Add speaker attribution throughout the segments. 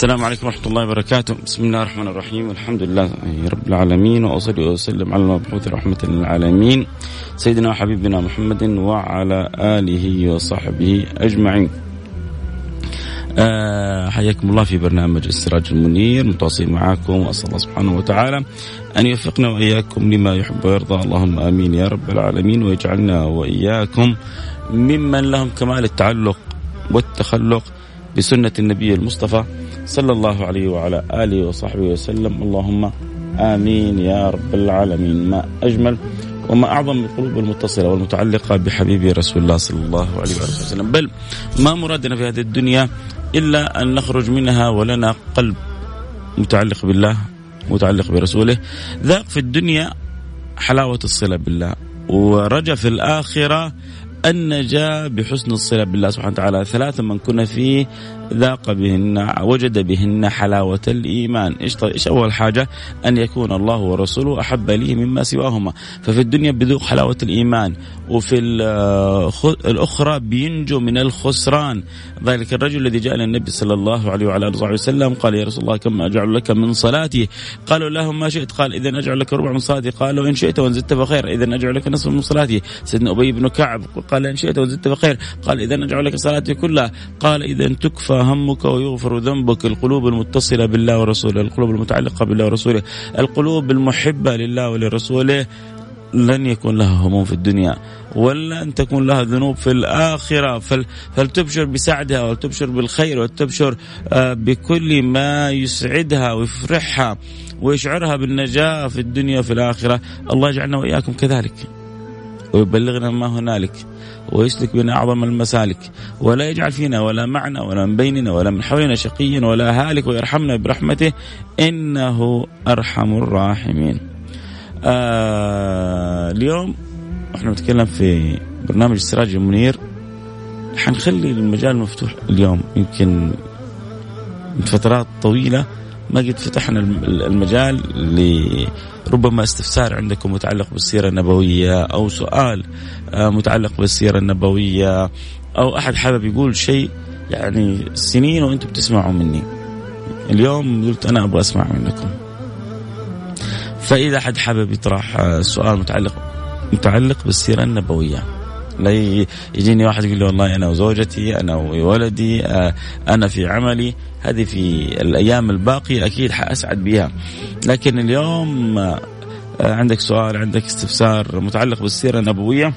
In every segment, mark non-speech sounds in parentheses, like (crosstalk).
Speaker 1: السلام عليكم ورحمة الله وبركاته. بسم الله الرحمن الرحيم. والحمد لله رب العالمين وأصلي وأسلم على المبعوث رحمة للعالمين سيدنا وحبيبنا محمد وعلى آله وصحبه أجمعين. آه حياكم الله في برنامج السراج المنير متواصل معاكم وأسأل الله سبحانه وتعالى أن يوفقنا وإياكم لما يحب ويرضى. اللهم آمين يا رب العالمين ويجعلنا وإياكم ممن لهم كمال التعلق والتخلق بسنة النبي المصطفى صلى الله عليه وعلى آله وصحبه وسلم. اللهم آمين يا رب العالمين. ما أجمل وما أعظم القلوب المتصلة والمتعلقة بحبيبي رسول الله صلى الله عليه وسلم. بل ما مرادنا في هذه الدنيا إلا أن نخرج منها ولنا قلب متعلق بالله متعلق برسوله. ذاق في الدنيا حلاوة الصلة بالله ورجى في الآخرة النجاة بحسن الصلة بالله سبحانه وتعالى ثلاثة من كنا فيه ذاق بهن وجد بهن حلاوة الإيمان. إيش, طيب؟ إيش أول حاجة؟ أن يكون الله ورسوله أحب لي مما سواهما. ففي الدنيا بذوق حلاوة الإيمان وفي الأخرى بينجو من الخسران. ذلك الرجل الذي جاء للنبي صلى الله عليه وعلى آله وسلم قال يا رسول الله كم أجعل لك من صلاتي؟ قالوا له ما شئت. قال إذا أجعل لك ربع من صلاتي. قالوا إن شئت وإن زدت فخير إذا أجعل لك نصف من صلاتي. سيدنا أبي بن كعب قال إن شئت وزدت فخير. قال إذا أجعل لك صلاتي كلها. قال إذا تكفى همك ويغفر ذنبك القلوب المتصلة بالله ورسوله. القلوب المتعلقة بالله ورسوله. القلوب المحبة لله ولرسوله لن يكون لها هموم في الدنيا ولا أن تكون لها ذنوب في الآخرة. فل فلتبشر بسعدها ولتبشر بالخير ولتبشر بكل ما يسعدها ويفرحها ويشعرها بالنجاة في الدنيا وفي الآخرة. الله يجعلنا وإياكم كذلك. ويبلغنا ما هنالك ويسلك بنا أعظم المسالك ولا يجعل فينا ولا معنا ولا من بيننا ولا من حولنا شقيا ولا هالك ويرحمنا برحمته إنه أرحم الراحمين. آه اليوم إحنا بنتكلم في برنامج السراج المنير. حنخلي المجال مفتوح اليوم يمكن من فترات طويلة. ما قد فتحنا المجال لربما استفسار عندكم متعلق بالسيرة النبوية أو سؤال متعلق بالسيرة النبوية أو أحد حابب يقول شيء يعني سنين وأنتم بتسمعوا مني. اليوم قلت أنا أبغى أسمع منكم. فإذا أحد حابب يطرح سؤال متعلق متعلق بالسيرة النبوية. لا يجيني واحد يقول لي والله أنا وزوجتي أنا وولدي أنا في عملي. هذه في الأيام الباقية أكيد حأسعد بها لكن اليوم عندك سؤال عندك استفسار متعلق بالسيرة النبوية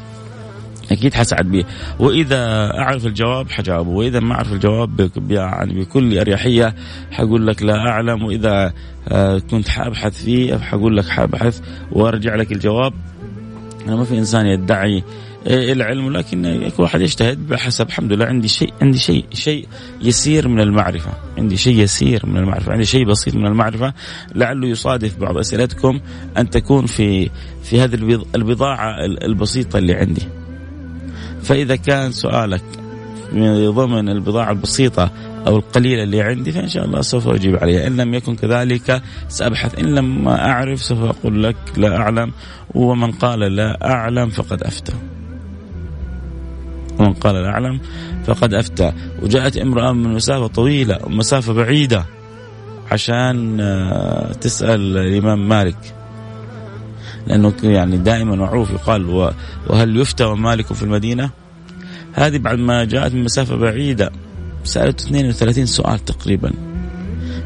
Speaker 1: أكيد حسعد به وإذا أعرف الجواب حجاوبه وإذا ما أعرف الجواب يعني بكل أريحية حقول لك لا أعلم. وإذا كنت حأبحث فيه حقول لك حأبحث وأرجع لك الجواب. أنا ما في إنسان يدعي العلم لكن كل واحد يجتهد بحسب الحمد لله عندي شيء عندي شيء شيء يسير من المعرفة. عندي شيء يسير من المعرفة عندي شيء بسيط من المعرفة. لعله يصادف بعض أسئلتكم أن تكون في في هذه البضاعة البسيطة اللي عندي. فإذا كان سؤالك من ضمن البضاعة البسيطة أو القليلة اللي عندي فإن شاء الله سوف أجيب عليها. إن لم يكن كذلك سأبحث. إن لم أعرف سوف أقول لك لا أعلم ومن قال لا أعلم فقد أفتى. ومن قال لا أعلم فقد أفتى. وجاءت امرأة من مسافة طويلة مسافة بعيدة عشان آه، تسأل الإمام مالك. لأنه يعني دائما معروف يقال وهل يفتى ومالك في المدينة؟ هذه بعد ما جاءت من مسافة بعيدة سألته 32 سؤال تقريبا.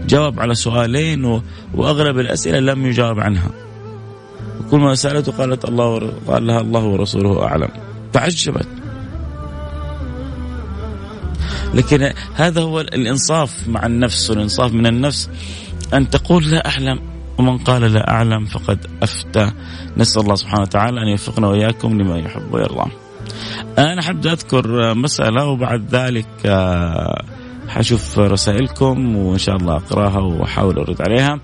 Speaker 1: جاوب على سؤالين. وأغلب الأسئلة لم يجاوب عنها. وكل ما سألته قالت الله. قال لها الله ورسوله أعلم. تعجبت. لكن هذا هو الإنصاف مع النفس والإنصاف من النفس. أن تقول لا أعلم ومن قال لا أعلم فقد أفتى. نسأل الله سبحانه وتعالى أن يوفقنا وإياكم لما يحب ويرضى. أنا حابب أذكر مسألة وبعد ذلك آه، حشوف رسائلكم وإن شاء الله أقراها وأحاول أرد عليها.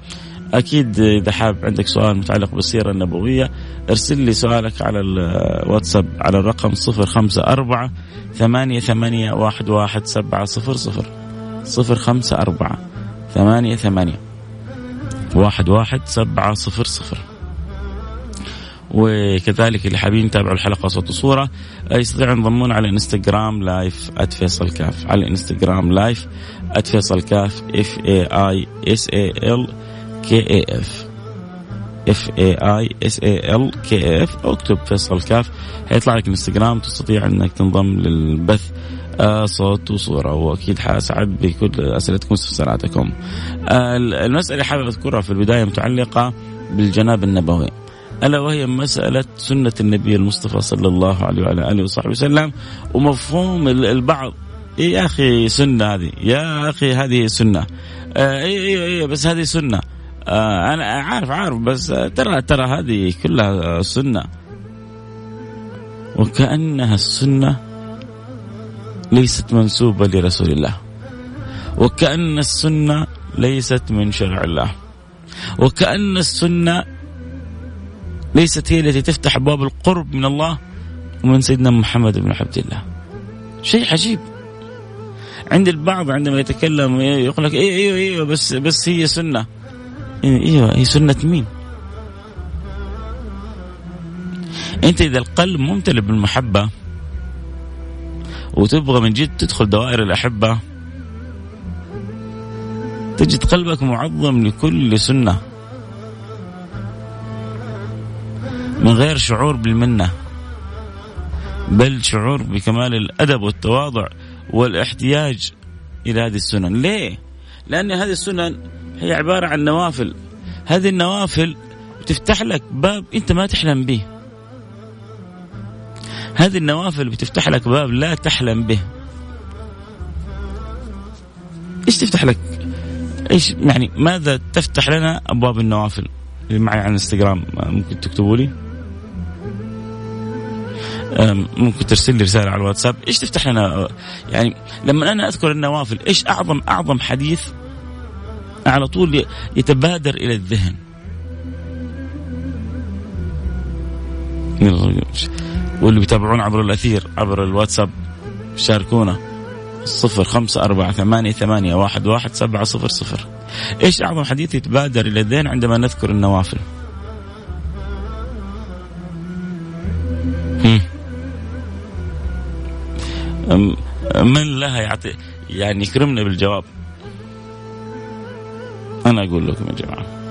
Speaker 1: أكيد إذا حاب عندك سؤال متعلق بالسيرة النبوية أرسل لي سؤالك على الواتساب على الرقم 054 ثمانية ثمانية واحد واحد سبعة صفر صفر. صفر خمسة أربعة ثمانية ثمانية واحد واحد سبعة صفر صفر. وكذلك اللي حابين يتابعوا الحلقة صوت وصورة يستطيعوا ينضمون على إنستغرام live @فيصل كاف. على إنستغرام live @فيصل كاف F A I S A L K A F F A I S A L K F أو اكتب فيصل كاف. حيطلع لك انستغرام تستطيع انك تنضم للبث. آه صوت وصورة. وأكيد حأسعد بكل أسئلتكم واستفساراتكم آه المسألة حابب أذكرها في البداية متعلقة بالجناب النبوي. ألا وهي مسألة سنة النبي المصطفى صلى الله عليه وعلى آله وصحبه وسلم. ومفهوم البعض. إيه يا أخي سنة هذه؟ يا أخي هذه سنة. آه اي اي اي بس هذه سنة. آه أنا عارف عارف بس ترى ترى هذه كلها سنة. وكأنها السنة ليست منسوبة لرسول الله. وكأن السنة ليست من شرع الله. وكأن السنة ليست هي التي تفتح ابواب القرب من الله ومن سيدنا محمد بن عبد الله. شيء عجيب. عند البعض عندما يتكلم يقول لك أيوه أيوه أيوه بس بس هي سنة. إيوه هي سنة مين؟ أنت إذا القلب ممتلئ بالمحبة وتبغى من جد تدخل دوائر الأحبة تجد قلبك معظم لكل سنة من غير شعور بالمنة بل شعور بكمال الأدب والتواضع والاحتياج إلى هذه السنن ليه؟ لأن هذه السنن هي عبارة عن نوافل هذه النوافل بتفتح لك باب أنت ما تحلم به هذه النوافل بتفتح لك باب لا تحلم به إيش تفتح لك؟ إيش يعني ماذا تفتح لنا أبواب النوافل؟ اللي معي على الانستغرام ممكن تكتبوا لي؟ ممكن ترسل لي رسالة على الواتساب إيش تفتح لنا يعني لما أنا أذكر النوافل إيش أعظم أعظم حديث على طول يتبادر إلى الذهن. واللي بيتابعون عبر الأثير عبر الواتساب شاركونا. صفر خمسة أربعة ثمانية ثمانية واحد واحد سبعة صفر صفر. إيش أعظم حديث يتبادر إلى الذهن عندما نذكر النوافل؟ من لها يعطي يعني يكرمنا بالجواب. أنا أقول لكم يا جماعة.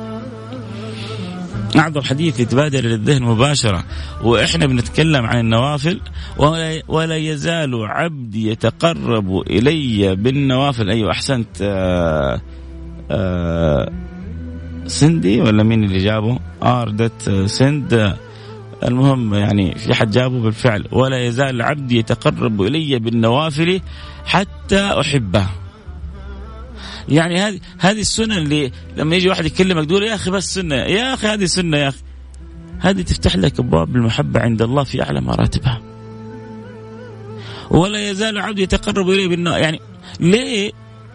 Speaker 1: أعظم حديث يتبادر للذهن مباشرة وإحنا بنتكلم عن النوافل ولا, ولا يزال عبدي يتقرب إلي بالنوافل. أيوة أحسنت آآ آه، آآ آه، سندي ولا مين اللي جابه؟ آردت سند. المهم يعني في حد جابه بالفعل. ولا يزال عبدي يتقرب إلي بالنوافل حتى أحبه. يعني هذه هذه السنة اللي لما يجي واحد يكلمك تقول يا أخي بس سنة يا أخي هذه سنة يا أخي. هذه تفتح لك أبواب المحبة عند الله في أعلى مراتبها. ولا يزال عبدي يتقرب الي بالنوافل يعني ليه؟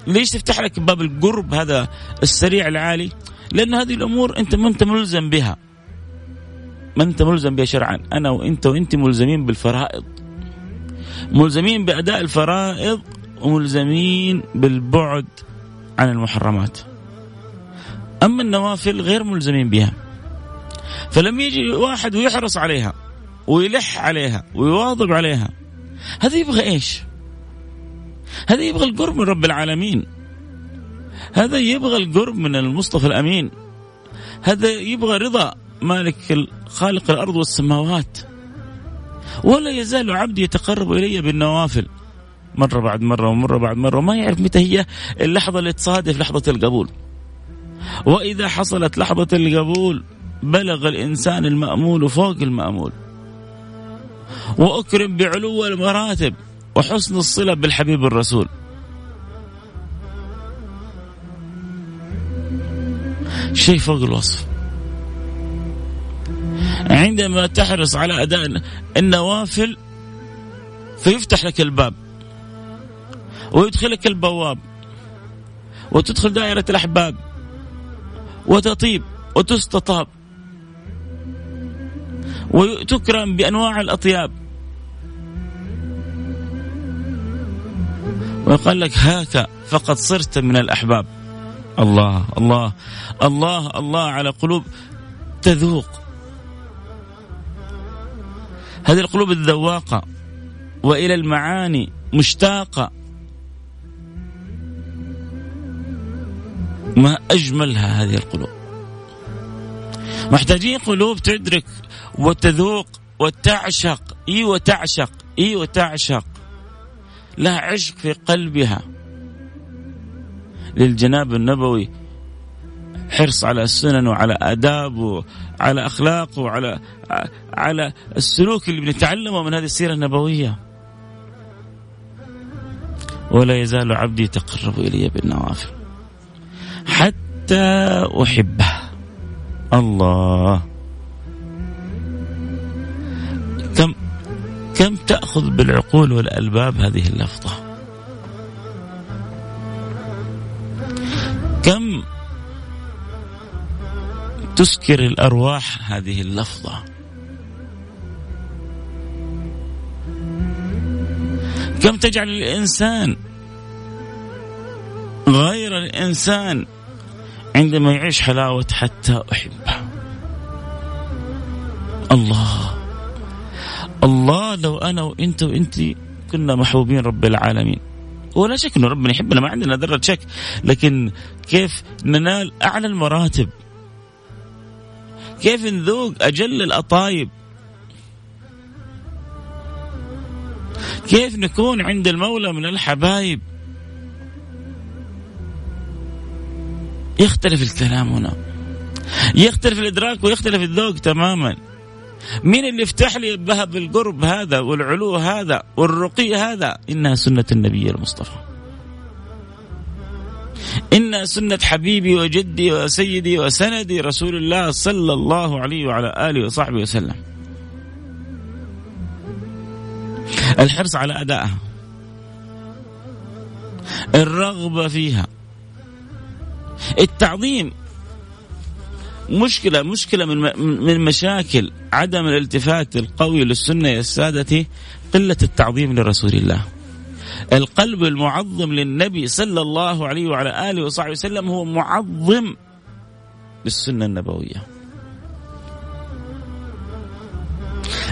Speaker 1: ليش تفتح لك باب القرب هذا السريع العالي؟ لأن هذه الأمور أنت ما أنت ملزم بها. ما أنت ملزم بها شرعا. أنا وأنت وأنت ملزمين بالفرائض. ملزمين بأداء الفرائض وملزمين بالبعد. عن المحرمات. أما النوافل غير ملزمين بها. فلما يجي واحد ويحرص عليها ويلح عليها ويواظب عليها. هذا يبغى إيش؟ هذا يبغى القرب من رب العالمين. هذا يبغى القرب من المصطفى الأمين. هذا يبغى رضا مالك خالق الأرض والسماوات. ولا يزال عبدي يتقرب إلي بالنوافل. مرة بعد مرة ومرة بعد مرة وما يعرف متى هي اللحظة اللي تصادف لحظة القبول. وإذا حصلت لحظة القبول بلغ الإنسان المأمول فوق المأمول. وأكرم بعلو المراتب وحسن الصلة بالحبيب الرسول. شيء فوق الوصف. عندما تحرص على أداء النوافل فيفتح لك الباب. ويدخلك البواب وتدخل دائرة الأحباب وتطيب وتستطاب وتكرم بأنواع الأطياب. ويقال لك هاك فقد صرت من الأحباب. الله الله الله الله على قلوب تذوق. هذه القلوب الذواقة وإلى المعاني مشتاقة. ما أجملها هذه القلوب. محتاجين قلوب تدرك وتذوق وتعشق. إي وتعشق إي وتعشق. لها عشق في قلبها. للجناب النبوي حرص على السنن وعلى آداب وعلى أخلاق وعلى على السلوك اللي بنتعلمه من هذه السيرة النبوية. ولا يزال عبدي يتقرب إلي بالنوافل. حتى أحبه. الله. كم كم تأخذ بالعقول والألباب هذه اللفظة؟ كم تسكر الأرواح هذه اللفظة؟ كم تجعل الإنسان غير الإنسان عندما يعيش حلاوة حتى أحبه. الله. الله لو أنا وأنت وأنت كنا محبوبين رب العالمين. ولا شك إنه ربنا يحبنا ما عندنا ذرة شك. لكن كيف ننال أعلى المراتب؟ كيف نذوق أجل الأطايب؟ كيف نكون عند المولى من الحبايب؟ يختلف الكلام هنا. يختلف الإدراك ويختلف الذوق تماما. مين اللي يفتح لي بهب القرب هذا والعلو هذا والرقي هذا؟ إنها سنة النبي المصطفى. إنها سنة حبيبي وجدي وسيدي وسندي رسول الله صلى الله عليه وعلى آله وصحبه وسلم. الحرص على أدائها. الرغبة فيها. التعظيم مشكلة مشكلة من من مشاكل عدم الالتفات القوي للسنة يا سادتي قلة التعظيم لرسول الله. القلب المعظم للنبي صلى الله عليه وعلى آله وصحبه وسلم هو معظم للسنة النبوية.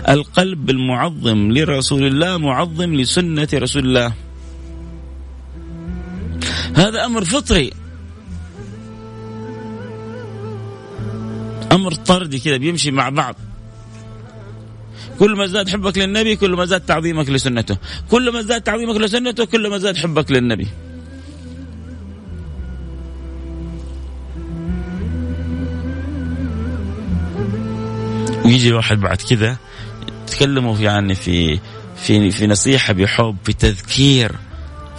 Speaker 1: القلب المعظم لرسول الله معظم لسنة رسول الله. هذا أمر فطري أمر طردي كذا بيمشي مع بعض. كل ما زاد حبك للنبي كل ما زاد تعظيمك لسنته. كل ما زاد تعظيمك لسنته كل ما زاد حبك للنبي. ويجي واحد بعد كذا تكلموا يعني في في في نصيحة بحب في تذكير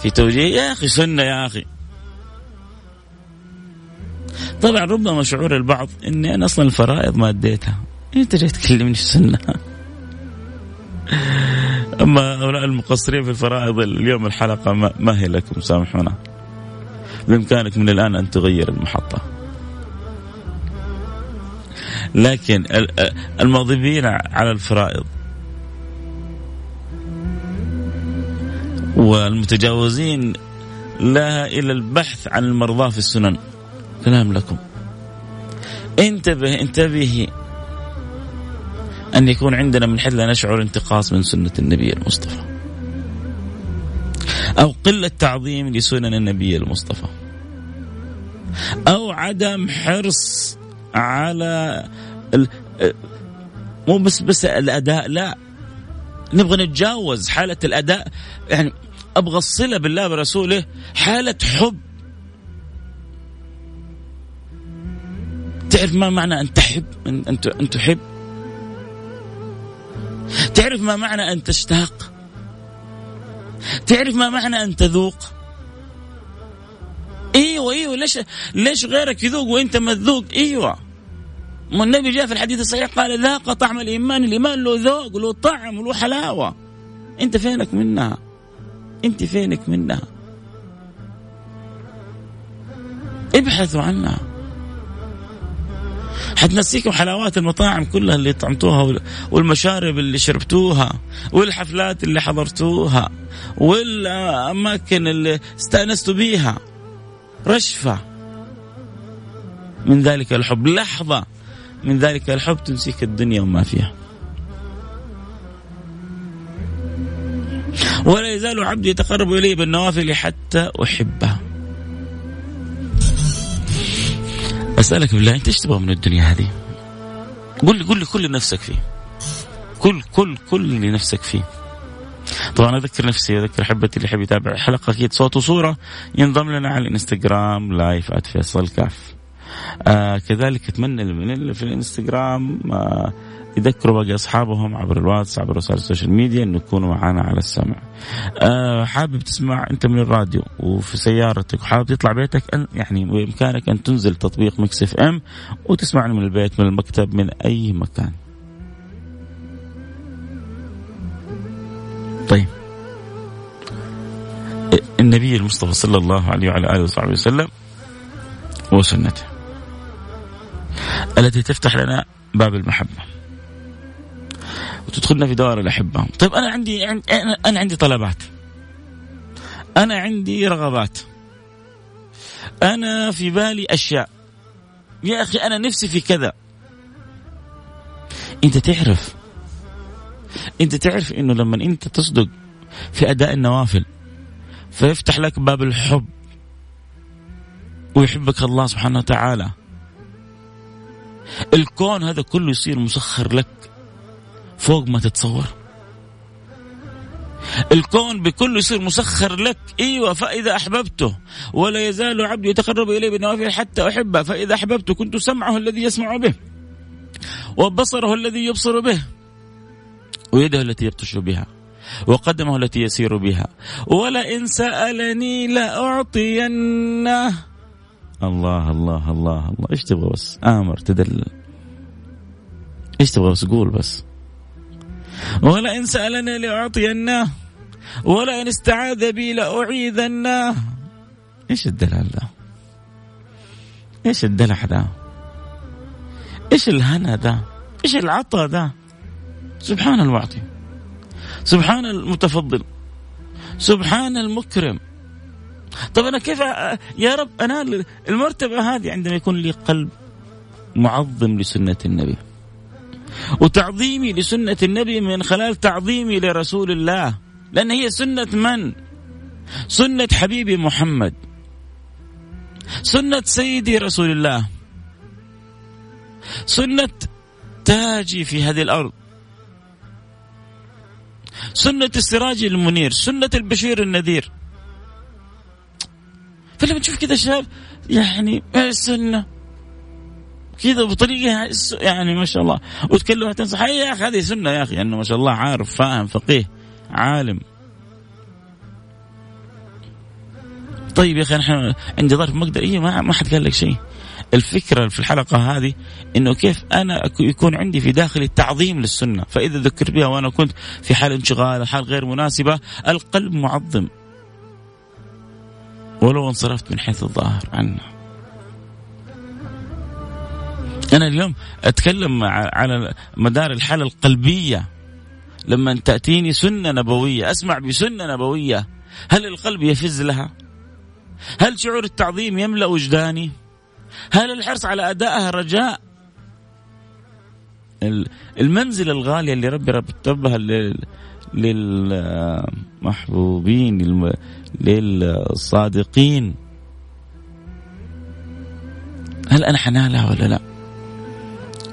Speaker 1: في توجيه. يا أخي سنة يا أخي. طبعا ربما شعور البعض إني أنا أصلا الفرائض ما أديتها. أنت جاي تكلمني السنة (laughs) أما هؤلاء المقصرين في الفرائض اليوم الحلقة ما هي لكم سامحونا. بإمكانك من الآن أن تغير المحطة. لكن المواظبين على الفرائض. والمتجاوزين لها إلى البحث عن المرضى في السنن. كلام لكم. انتبه انتبهي أن يكون عندنا من حيث لا نشعر انتقاص من سنة النبي المصطفى. أو قلة تعظيم لسنن النبي المصطفى. أو عدم حرص على ال... مو بس بس الأداء لا. نبغى نتجاوز حالة الأداء. يعني أبغى الصلة بالله برسوله حالة حب. تعرف ما معنى أن تحب؟ أن, أن تحب. تعرف ما معنى أن تشتاق؟ تعرف ما معنى أن تذوق؟ إيوه إيوه ليش ليش غيرك يذوق وأنت ما تذوق إيوه. ما النبي جاء في الحديث الصحيح قال ذاق طعم الإيمان الإيمان له ذوق له طعم له حلاوة. أنت فينك منها؟ أنت فينك منها؟ ابحثوا عنها. حتنسيكم حلاوات المطاعم كلها اللي طعمتوها والمشارب اللي شربتوها والحفلات اللي حضرتوها والأماكن اللي استأنستوا بيها. رشفة. من ذلك الحب. لحظة. من ذلك الحب تنسيك الدنيا وما فيها. ولا يزال عبدي يتقرب إلي بالنوافل حتى أحبه. أسألك بالله أنت إيش تبغى من الدنيا هذه؟ قل لي قل لي كل نفسك فيه. كل كل كل اللي نفسك فيه. طبعا أذكر نفسي أذكر احبتي اللي يحب يتابع الحلقة أكيد صوت وصورة ينضم لنا على الإنستغرام live @فيصل كاف. آه كذلك أتمنى من في الإنستغرام آه يذكروا باقي أصحابهم عبر الواتس عبر وسائل ال social media إنه يكونوا معنا على السمع. أه حابب تسمع أنت من الراديو وفي سيارتك وحابب تطلع بيتك أن يعني بإمكانك أن تنزل تطبيق Mix FM وتسمعني من البيت من المكتب من أي مكان. طيب النبي المصطفى صلى الله عليه وعلى آله وصحبه وسلم وسنته التي تفتح لنا باب المحبة وتدخلنا في دوائر الأحبة. طيب أنا عندي أنا عندي طلبات. أنا عندي رغبات. أنا في بالي أشياء. يا أخي أنا نفسي في كذا. أنت تعرف أنت تعرف إنه لما أنت تصدق في أداء النوافل فيفتح لك باب الحب ويحبك الله سبحانه وتعالى. الكون هذا كله يصير مسخر لك. فوق ما تتصور. الكون بكله يصير مسخر لك. إيوه فإذا أحببته. ولا يزال عبدي يتقرب الي بالنوافل حتى أحبه. فإذا أحببته كنت سمعه الذي يسمع به. وبصره الذي يبصر به. ويده التي يبطش بها. وقدمه التي يسير بها. ولئن سألني لأعطينه. الله الله الله الله. إيش تبغى بس؟ آمر تدلل. إيش تبغى بس؟ قول بس. ولئن سألني لأعطيناه ولئن استعاذ بي لأعيذناه إيش الدلال ده؟ إيش الدلع ده؟ إيش الهنا ده؟ إيش العطاء ده؟ سبحان المعطي سبحان المتفضل سبحان المكرم طب أنا كيف يا رب أنال المرتبة هذه عندما يكون لي قلب معظم لسنة النبي وتعظيمي لسنة النبي من خلال تعظيمي لرسول الله. لأن هي سنة من؟ سنة حبيبي محمد. سنة سيدي رسول الله. سنة تاجي في هذه الأرض. سنة السراج المنير سنة البشير النذير. فلما تشوف كذا شاب يعني السنة؟ كذا بطريقة يعني ما شاء الله. وتكلمها تنصح. يا أخي هذه سنة يا أخي انه ما شاء الله عارف فاهم فقيه عالم. طيب يا أخي نحن عندي ظرف مقدر. اي ما ما حد قال لك شيء. الفكرة في الحلقة هذه إنه كيف أنا يكون عندي في داخلي تعظيم للسنة. فإذا ذكرت بها وأنا كنت في حال انشغال حال غير مناسبة القلب معظم. ولو انصرفت من حيث الظاهر عنها أنا اليوم أتكلم على مدار الحالة القلبية. لما تأتيني سنة نبوية أسمع بسنة نبوية هل القلب يفز لها؟ هل شعور التعظيم يملأ وجداني؟ هل الحرص على أدائها رجاء؟ المنزلة الغالية اللي ربي رتبها للمحبوبين للصادقين. هل أنا حنالها ولا لا؟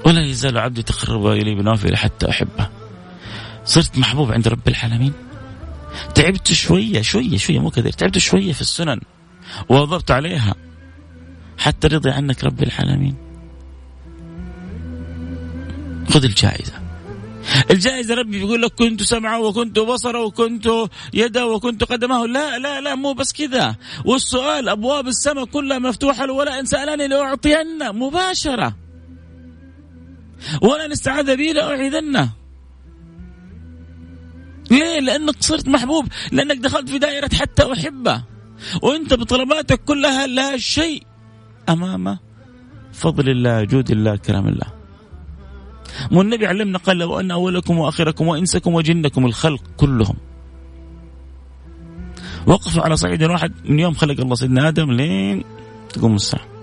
Speaker 1: ولا يزال عبدي تقرب إلي بنوافل حتى أحبه. صرت محبوب عند رب العالمين. تعبت شوية شوية شوية مو كثير. تعبت شوية في السنن. وواظبت عليها. حتى رضي عنك رب العالمين. خذ الجائزة. الجائزة ربي بيقول لك كنت سمعه وكنت بصره وكنت يده وكنت قدمه. لا لا لا مو بس كذا. والسؤال أبواب السماء كلها مفتوحة ولا إن سألني لأعطينه مباشرة. ولا نستعاذ به لأعيذنه. ليه؟ لأنك صرت محبوب لأنك دخلت في دائرة حتى أحبه. وأنت بطلباتك كلها لا شيء أمام فضل الله جود الله كرم الله. مو النبي علمنا قال لو أن أولكم وآخركم وإنسكم وجنكم الخلق كلهم. وقفوا على صعيد واحد من يوم خلق الله سيدنا آدم لين تقوم الساعة.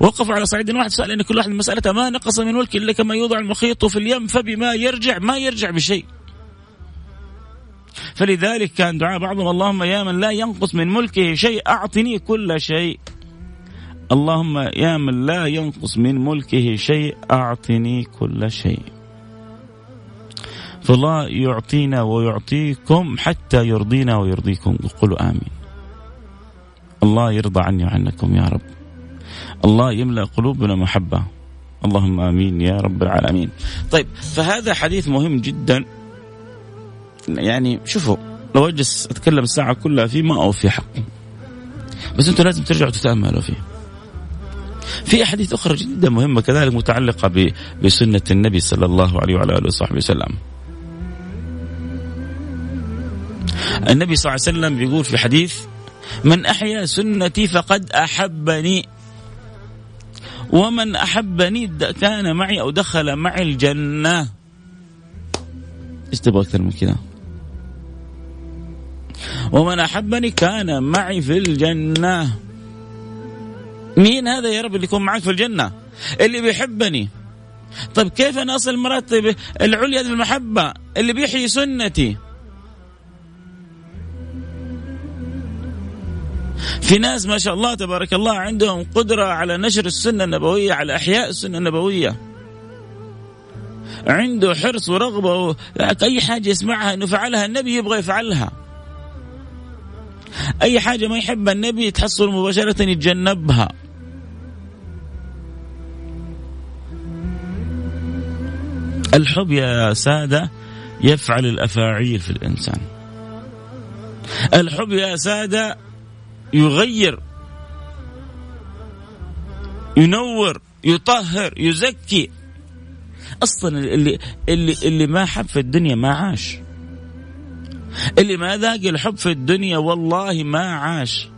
Speaker 1: وقفوا على صعيد واحد سأل أن كل واحد من مسألته ما نقص من ملك إلا كما يوضع المخيط في اليم فبما يرجع ما يرجع بشيء. فلذلك كان دعاء بعضهم اللهم يا من لا ينقص من ملكه شيء أعطني كل شيء. اللهم يا من لا ينقص من ملكه شيء أعطني كل شيء. فالله يعطينا ويعطيكم حتى يرضينا ويرضيكم قولوا آمين. الله يرضى عني وعنكم يا رب. الله يملأ قلوبنا محبة. اللهم آمين يا رب العالمين. طيب فهذا حديث مهم جدا. يعني شوفوا لو أجلس أتكلم الساعة كلها فيه ما أوفي حقه بس أنتم لازم ترجعوا تتأملوا فيه. في أحاديث أخرى جدا مهمة كذلك متعلقة بسنة النبي صلى الله عليه وعلى آله وصحبه وسلم. النبي صلى الله عليه وسلم بيقول في حديث من أحيا سنتي فقد أحبني. ومن أحبني كان معي أو دخل معي الجنة. إيش تبغى أكثر من كذا؟ ومن أحبني كان معي في الجنة. مين هذا يا رب اللي يكون معك في الجنة؟ اللي بيحبني. طيب كيف أنا أصل المراتب العليا المحبة اللي بيحيي سنتي. في ناس ما شاء الله تبارك الله عندهم قدرة على نشر السنة النبوية على إحياء السنة النبوية. عنده حرص ورغبة أي حاجة يسمعها أنه فعلها النبي يبغى يفعلها. أي حاجة ما يحبها النبي تحصل مباشرة يتجنبها. الحب يا سادة يفعل الأفاعيل في الإنسان. الحب يا سادة يغير ينور يطهر يزكي. أصلا اللي اللي اللي ما حب في الدنيا ما عاش. اللي ما ذاق الحب في الدنيا والله ما عاش.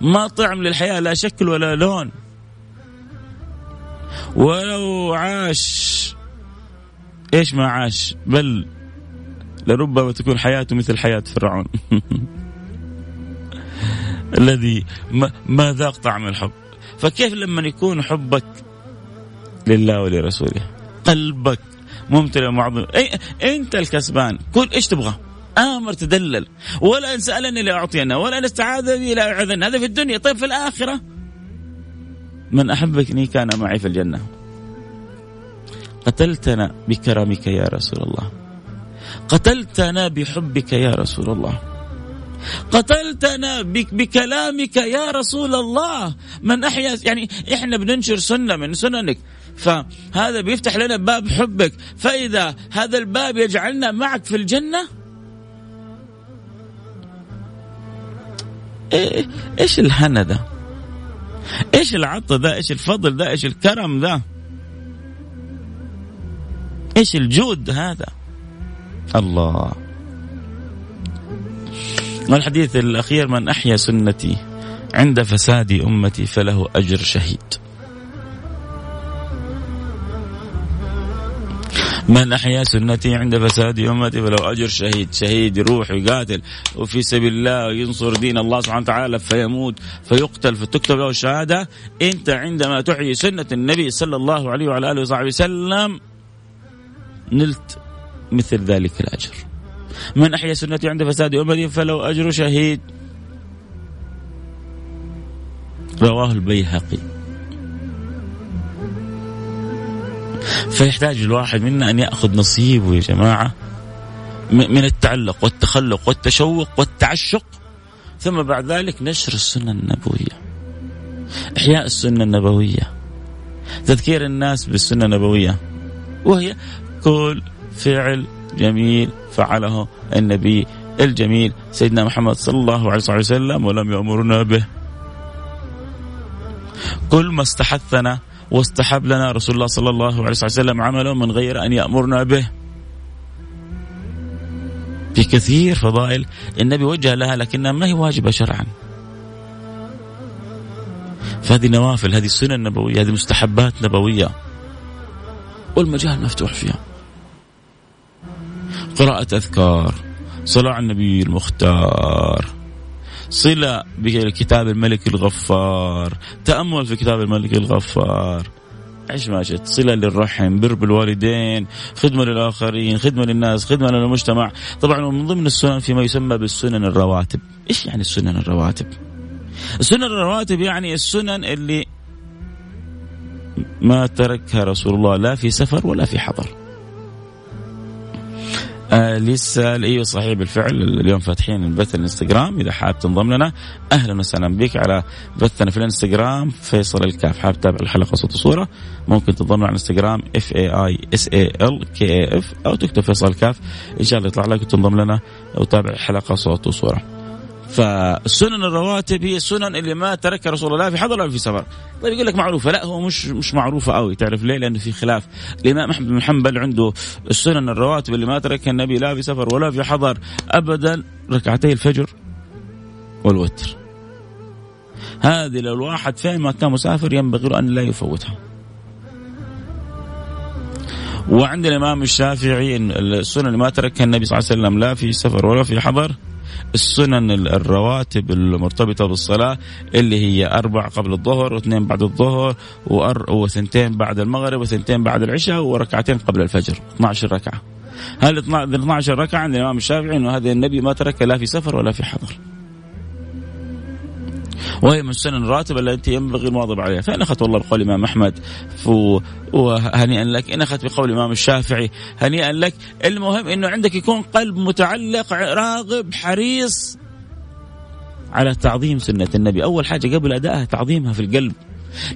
Speaker 1: ما طعم للحياة لا شكل ولا لون. ولو عاش إيش ما عاش؟ بل لربما تكون حياته مثل حياة فرعون. (laughs) الذي ما, ذاق طعم الحب. فكيف لما يكون حبك لله ولرسوله؟ قلبك ممتلئ معظم أنت الكسبان. كل إيش تبغى؟ آمر تدلل. ولا إن سألني لأعطينا ولا إن استعاذ بي لأعذن هذا في الدنيا. طيب في الآخرة؟ من أحبكني كان معي في الجنة. قتلتنا بكرمك يا رسول الله. قتلتنا بحبك يا رسول الله. قتلتنا بك بكلامك يا رسول الله من أحيا يعني إحنا بننشر سنة من سننك فهذا بيفتح لنا باب حبك فإذا هذا الباب يجعلنا معك في الجنة إيه إيش الهنا ده؟ إيش العطة ده؟ إيش الفضل ده؟ إيش الكرم ده؟ إيش الجود هذا؟ الله والحديث الأخير؟ من أحيا سنتي عند فساد أمتي فله أجر شهيد. من أحيا سنتي عند فساد أمتي فلو أجر شهيد. شهيد يروح يقاتل وفي سبيل الله ينصر دين الله سبحانه وتعالى فيموت فيقتل فتكتب له الشهادة أنت عندما تحيي سنة النبي صلى الله عليه وعلى آله وصحبه وسلم نلت مثل ذلك الأجر. من أحيا سنتي عند فساد أمتي فلو أجر شهيد. رواه البيهقي. فيحتاج الواحد منا أن يأخذ نصيبه يا جماعة من التعلق والتخلق والتشوق والتعشق. ثم بعد ذلك نشر السنة النبوية إحياء السنة النبوية تذكير الناس بالسنة النبوية. وهي كل فعل جميل فعله النبي الجميل سيدنا محمد صلى الله عليه وسلم ولم يأمرنا به. كل ما استحثنا واستحب لنا رسول الله صلى الله عليه وسلم عمله من غير أن يأمرنا به. في كثير فضائل النبي وجه لها لكنها ما هي واجبة شرعا. فهذه نوافل هذه سنن نبوية هذه مستحبات نبوية. والمجال مفتوح فيها. قراءة أذكار صلاة على النبي المختار صلة بكتاب الملك الغفار تأمل في كتاب الملك الغفار. عيش ما شئت صلة للرحم بر بالوالدين خدمة للآخرين خدمة للناس خدمة للمجتمع. طبعا من ضمن السنن فيما يسمى بالسنن الرواتب. إيش يعني السنن الرواتب؟ السنن الرواتب يعني السنن اللي ما تركها رسول الله لا في سفر ولا في حضر. آه أيوه صحيح بالفعل. اليوم فاتحين البث الانستغرام. إذا حاب تنضم لنا أهلا وسهلا بك على بثنا في الانستغرام. فيصل الكاف حاب تتابع الحلقة صوت وصوره ممكن تنضم على الانستغرام F A I S A L K F أو تكتب فيصل الكاف. إن شاء الله يطلع لك وتنضم لنا وتابع الحلقة صوت وصورة. فالسنن الرواتب هي السنن اللي ما تركها رسول الله في حضر ولا في سفر طيب يقول لك معروفة. لا هو مش مش معروفة قوي تعرف ليه؟ لأنه في خلاف. الإمام أحمد بن حنبل عنده السنن الرواتب اللي ما تركها النبي لا في سفر ولا في حضر أبدا ركعتي الفجر والوتر. هذه لو الواحد فهم ما كان مسافر ينبغي أن لا يفوتها. وعند الإمام الشافعي السنن اللي ما تركها النبي صلى الله عليه وسلم لا في سفر ولا في حضر السنن الرواتب المرتبطة بالصلاة اللي هي أربع قبل الظهر واثنين بعد الظهر وثنتين بعد المغرب وثنتين بعد العشاء وركعتين قبل الفجر. 12 ركعة. هل 12 ركعة عند الإمام الشافعي أنه هذا النبي ما ترك لا في سفر ولا في حضر؟ وهي من السنن الراتبه التي ينبغي المواظبة عليها. فإن أخذت والله بقول الإمام أحمد وهنيئا لك. إن أخذت بقول الإمام الشافعي هنيئا لك. المهم إنه عندك يكون قلب متعلق راغب حريص على تعظيم سنة النبي. أول حاجة قبل أدائها تعظيمها في القلب.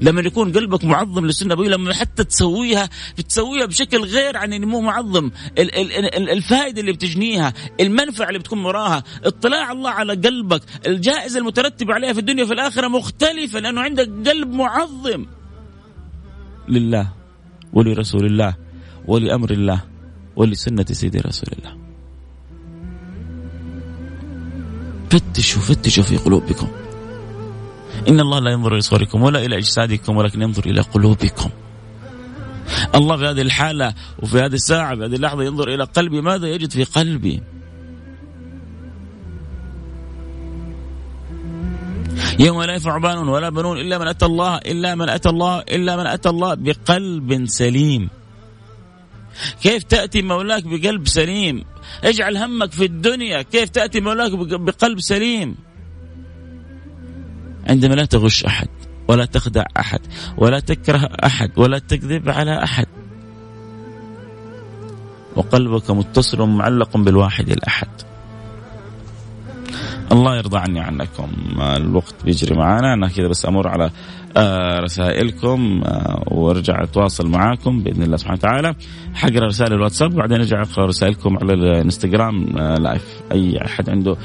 Speaker 1: لما يكون قلبك معظم للسنة النبوية لما حتى تسويها بتسويها بشكل غير عن إنه مو معظم. الفائدة اللي بتجنيها المنفعة اللي بتكون وراها اطلاع الله على قلبك. الجائزة المترتبة عليها في الدنيا وفي الآخرة مختلفة لأنه عندك قلب معظم لله ولرسول الله ولأمر الله ولسنة سيدي رسول الله. فتشوا فتشوا في قلوبكم. إن الله لا ينظر إلى صوركم ولا إلى أجسادكم ولكن ينظر إلى قلوبكم. الله في هذه الحالة وفي هذه الساعة في هذه اللحظة ينظر إلى قلبي. ماذا يجد في قلبي؟ يوم لا ينفع بان ولا بنون إلا من أتى الله إلا من أتى الله إلا من أتى الله بقلب سليم. كيف تأتي مولاك بقلب سليم؟ اجعل همك في الدنيا. كيف تأتي مولاك بقلب سليم؟ عندما لا تغش أحد ولا تخدع أحد ولا تكره أحد ولا تكذب على أحد. وقلبك متصل معلق بالواحد الأحد. الله يرضى عني عنكم الوقت بيجري معانا أنا كذا بس أمر على رسائلكم آه، وارجع أتواصل معاكم بإذن الله سبحانه وتعالى. حقرا رسائل الواتساب وبعدين ارجع اقرا رسائلكم على الإنستغرام آه، لايف. أي أحد عنده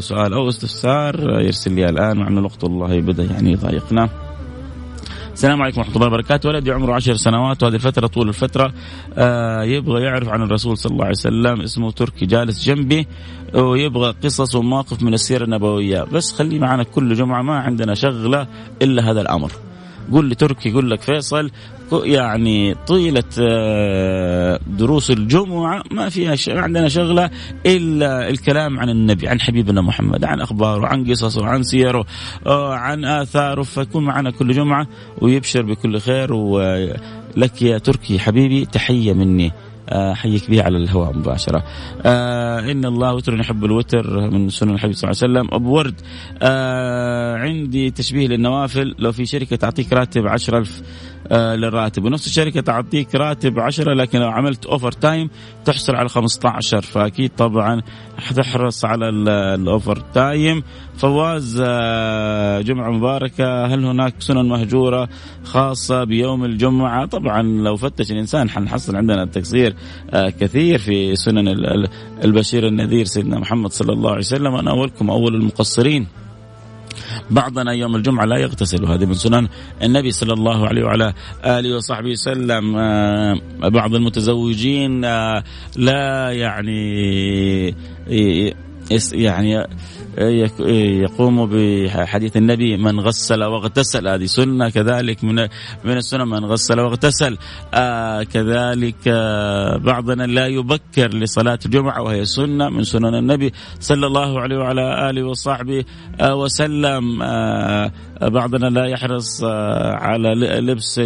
Speaker 1: سؤال أو استفسار يرسل لي الآن مع ان الوقت والله بدا يعني يضايقنا. السلام عليكم ورحمة الله وبركاته. ولدي عمره عشر سنوات وهذه الفترة طول الفترة آه يبغى يعرف عن الرسول صلى الله عليه وسلم اسمه تركي جالس جنبي ويبغى قصص ومواقف من السيرة النبوية. بس خليه معنا كل جمعة ما عندنا شغلة إلا هذا الأمر. قول لتركي يقول لك فيصل يعني طيلة آه، دروس الجمعة ما فيها ش... عندنا شغلة إلا الكلام عن النبي عن حبيبنا محمد عن أخباره عن قصصه عن سيره آه، عن آثاره فيكون معنا كل جمعة ويبشر بكل خير ولك يا تركي حبيبي تحية مني أحييك به على الهواء مباشرة. آه إن الله وتر يحب الوتر من سنن الحبيب صلى الله عليه وسلم، ابو ورد آه عندي تشبيه للنوافل لو في شركة تعطيك راتب 10000 آه للراتب. ونفس الشركة تعطيك راتب 10 لكن لو عملت overtime تحصل على 15 فأكيد طبعا حتحرص على ال overtime فواز آه جمعة مباركة. هل هناك سنن مهجورة خاصة بيوم الجمعة؟ طبعا لو فتش الإنسان حنحصل عندنا التقصير آه كثير في سنن البشير النذير سيدنا محمد صلى الله عليه وسلم. أنا أولكم أول المقصرين. بعضنا يوم الجمعة لا يغتسل. وهذه من سنن النبي صلى الله عليه وعلى آله وصحبه وسلم. آه، بعض المتزوجين آه، لا يعني يعني يقوم بحديث النبي من غسل واغتسل. هذه سنة كذلك من من السنة من غسل واغتسل. آه كذلك آه بعضنا لا يبكر لصلاة الجمعة وهي سنة من سنن النبي صلى الله عليه وعلى آله وصحبه آه وسلم. آه بعضنا لا يحرص آه على لبس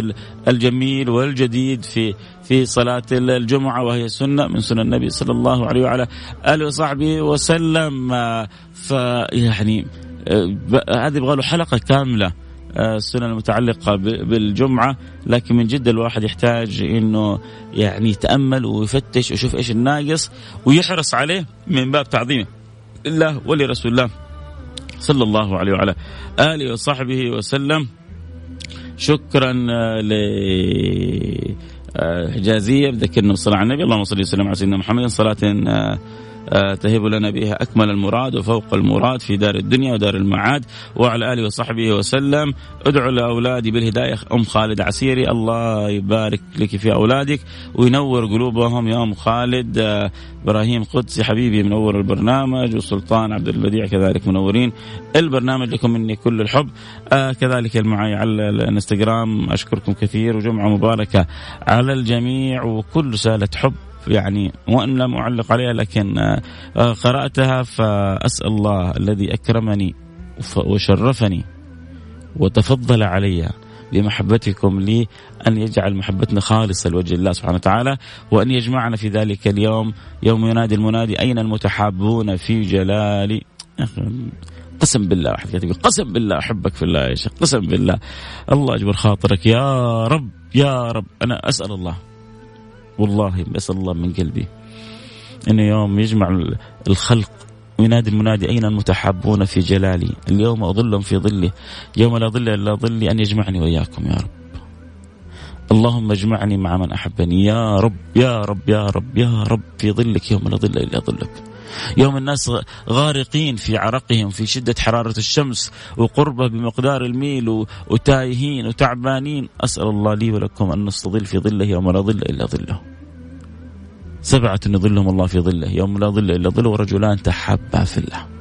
Speaker 1: الجميل والجديد في في صلاة الجمعة وهي سنة من سنن النبي صلى الله عليه وعلى آله وصحبه وسلم. آه، فيعني آه، هذه يبغى له حلقة كاملة السنن المتعلقة بالجمعة. لكن من جد الواحد يحتاج إنه يعني يتأمل ويفتش ويشوف إيش الناقص ويحرص عليه من باب تعظيمه. لله ولرسول الله صلى الله عليه وعلى آله وصحبه وسلم. شكرا ل حجازيه بذكرنا بالصلاه على النبي. اللهم صل وسلم على سيدنا محمد. صلاة آه، آه، تهب لنا بها أكمل المراد وفوق المراد في دار الدنيا ودار المعاد وعلى آله وصحبه وسلم. ادعو لأولادي بالهداية أم خالد عسيري. الله يبارك لك في أولادك وينور قلوبهم. يا أم خالد آه، إبراهيم قدسي حبيبي منور البرنامج وسلطان عبد البديع كذلك منورين البرنامج. لكم مني كل الحب. آه كذلك معي على الانستغرام أشكركم كثير وجمعة مباركة على الجميع وكل رسالة حب. يعني وإن لم أعلق عليها لكن آه، قرأتها فأسأل الله الذي أكرمني وشرفني وتفضل علي بمحبتكم لي أن يجعل محبتنا خالصة لوجه الله سبحانه وتعالى وأن يجمعنا في ذلك اليوم. يوم ينادي المنادي أين المتحابون في جلالي؟ قسم بالله يقول قسم بالله أحبك في الله يا شيخ قسم بالله. الله اجبر خاطرك يا رب يا رب. أنا أسأل الله. والله بسأل الله من قلبي. إنه يوم يجمع الخلق وينادي المنادي أين المتحابون في جلالي؟ اليوم أظلهم في ظلي. يوم لا ظل إلا ظلي أن يجمعني وإياكم يا رب. اللهم اجمعني مع من أحبني. يا رب يا رب يا رب يا رب في ظلك يوم لا ظل إلا ظلك. يوم الناس غارقين في عرقهم في شدة حرارة الشمس وقربة بمقدار الميل وتايهين وتعبانين. أسأل الله لي ولكم أن نستظل في ظله يوم لا ظل إلا ظله. سبعة يظلهم الله في ظله يوم لا ظل إلا ظله ورجلان تحابا في الله.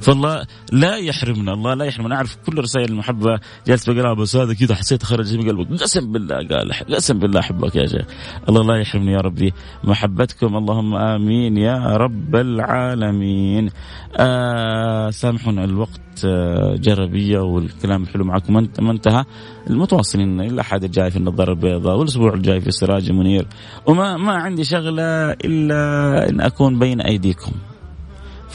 Speaker 1: فالله لا يحرمنا الله لا يحرمنا. أعرف كل رسائل المحبة جالس بقراها بس هذا كذا حسيت خرج من قلبك. قسم بالله قال قسم بالله أحبك يا شيخ. الله لا يحرمني يا ربي. محبتكم اللهم آمين يا رب العالمين. آه سامحونا الوقت آه، جربية والكلام الحلو معكم ما انتهى. المتواصلين إلا حد الجاي في النظارة البيضاء والأسبوع الجاي في السراج المنير وما ما عندي شغلة إلا أن أكون بين أيديكم.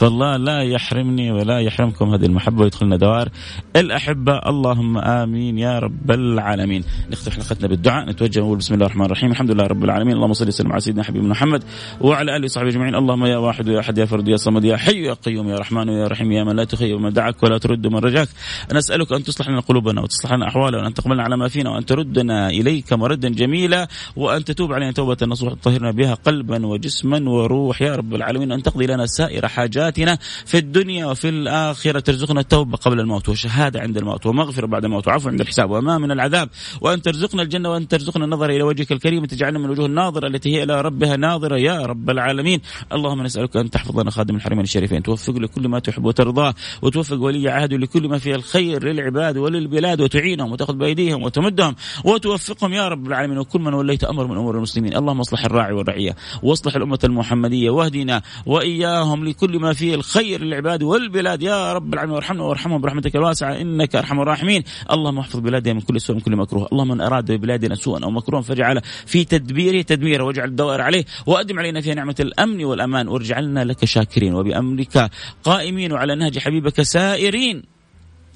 Speaker 1: فالله لا يحرمني ولا يحرمكم هذه المحبة ويدخلنا دوار الأحبة. اللهم آمين يا رب العالمين. نختم حلقتنا بالدعاء. نتوجه ونقول بسم الله الرحمن الرحيم. الحمد لله رب العالمين. اللهم صل وسلم على سيدنا حبيبنا محمد وعلى آله وصحبه أجمعين. اللهم يا واحد يا أحد يا فرد يا صمد يا حي يا قيوم يا رحمن يا رحيم يا من لا تخيب من دعاك ولا ترد من رجاك. نسألك أن تصلح لنا قلوبنا وتصلح لنا أحوالنا وأن تقبلنا على ما فينا وأن تردنا إليك مردا جميلا وأن تتوب علينا توبة نصوح تطهرنا بها قلبا وجسما وروح. يا رب العالمين أن تقضي لنا سائر حاجات سيئاتنا في الدنيا وفي الآخرة. ترزقنا التوبة قبل الموت وشهادة عند الموت ومغفرة بعد الموت وعفو عند الحساب وأمان من العذاب. وأن ترزقنا الجنة وأن ترزقنا النظر إلى وجهك الكريم. تجعلنا من وجوه الناظرة التي هي إلى ربها ناظرة يا رب العالمين. اللهم نسألك أن تحفظ لنا خادم الحرمين الشريفين. توفق لكل ما تحب وترضاه وتوفق ولي عهده لكل ما فيه الخير للعباد وللبلاد. وتعينهم وتأخذ بأيديهم وتمدهم. وتوفقهم يا رب العالمين. وكل من وليت أمر من أمور المسلمين. اللهم اصلح الراعي والرعية. واصلح الأمة المحمدية. واهدنا وإياهم لكل ما فيه الخير للعباد والبلاد. يا رب العالمين وارحمنا وارحمهم برحمتك الواسعة إنك أرحم الراحمين. اللهم احفظ بلادنا من كل سوء من كل مكروه. اللهم من أراد ببلادنا سوءا أو مكروها فاجعل في تدبيره تدميره واجعل الدوائر عليه وأدم علينا فيها نعمة الأمن والأمان وارجعلنا لك شاكرين وبأمرك قائمين وعلى نهج حبيبك سائرين.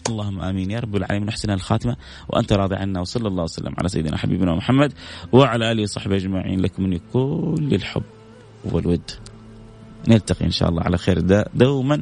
Speaker 1: اللهم آمين. يا رب العالمين أحسن الخاتمة وأنت راضي عنا وصلى الله وسلم على سيدنا حبيبنا محمد وعلى آله وصحبه أجمعين. لكم مني كل الحب والود. نلتقي إن شاء الله على خير. دا دوما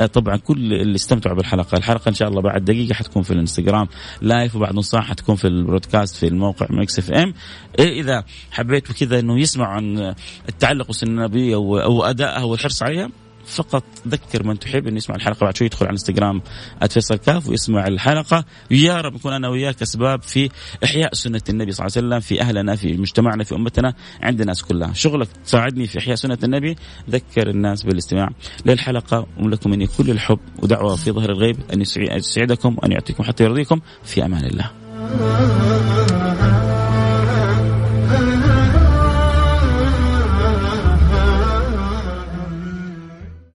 Speaker 1: آه، طبعا كل اللي استمتعوا بالحلقة، الحلقة إن شاء الله بعد دقيقة حتكون في الإنستغرام live وبعد نص ساعة حتكون في ال broadcast في الموقع Mix FM، إذا حبيتوا كذا إنه يسمعوا عن التعلق بالسنه النبويه أو أدائها والحرص عليها فقط ذكر من تحب انه يسمع الحلقة بعد شوي يدخل على الانستغرام @فيصل كاف ويسمع الحلقة. يا رب نكون أنا وياك أسباب في إحياء سنة النبي صلى الله عليه وسلم في أهلنا في مجتمعنا في أمتنا عند الناس كلها. شغلك تساعدني في إحياء سنة النبي. ذكر الناس بالاستماع للحلقة. ولكم مني كل الحب ودعوة في ظهر الغيب أن يسعدكم وان يعطيكم حتى يرضيكم. في أمان الله.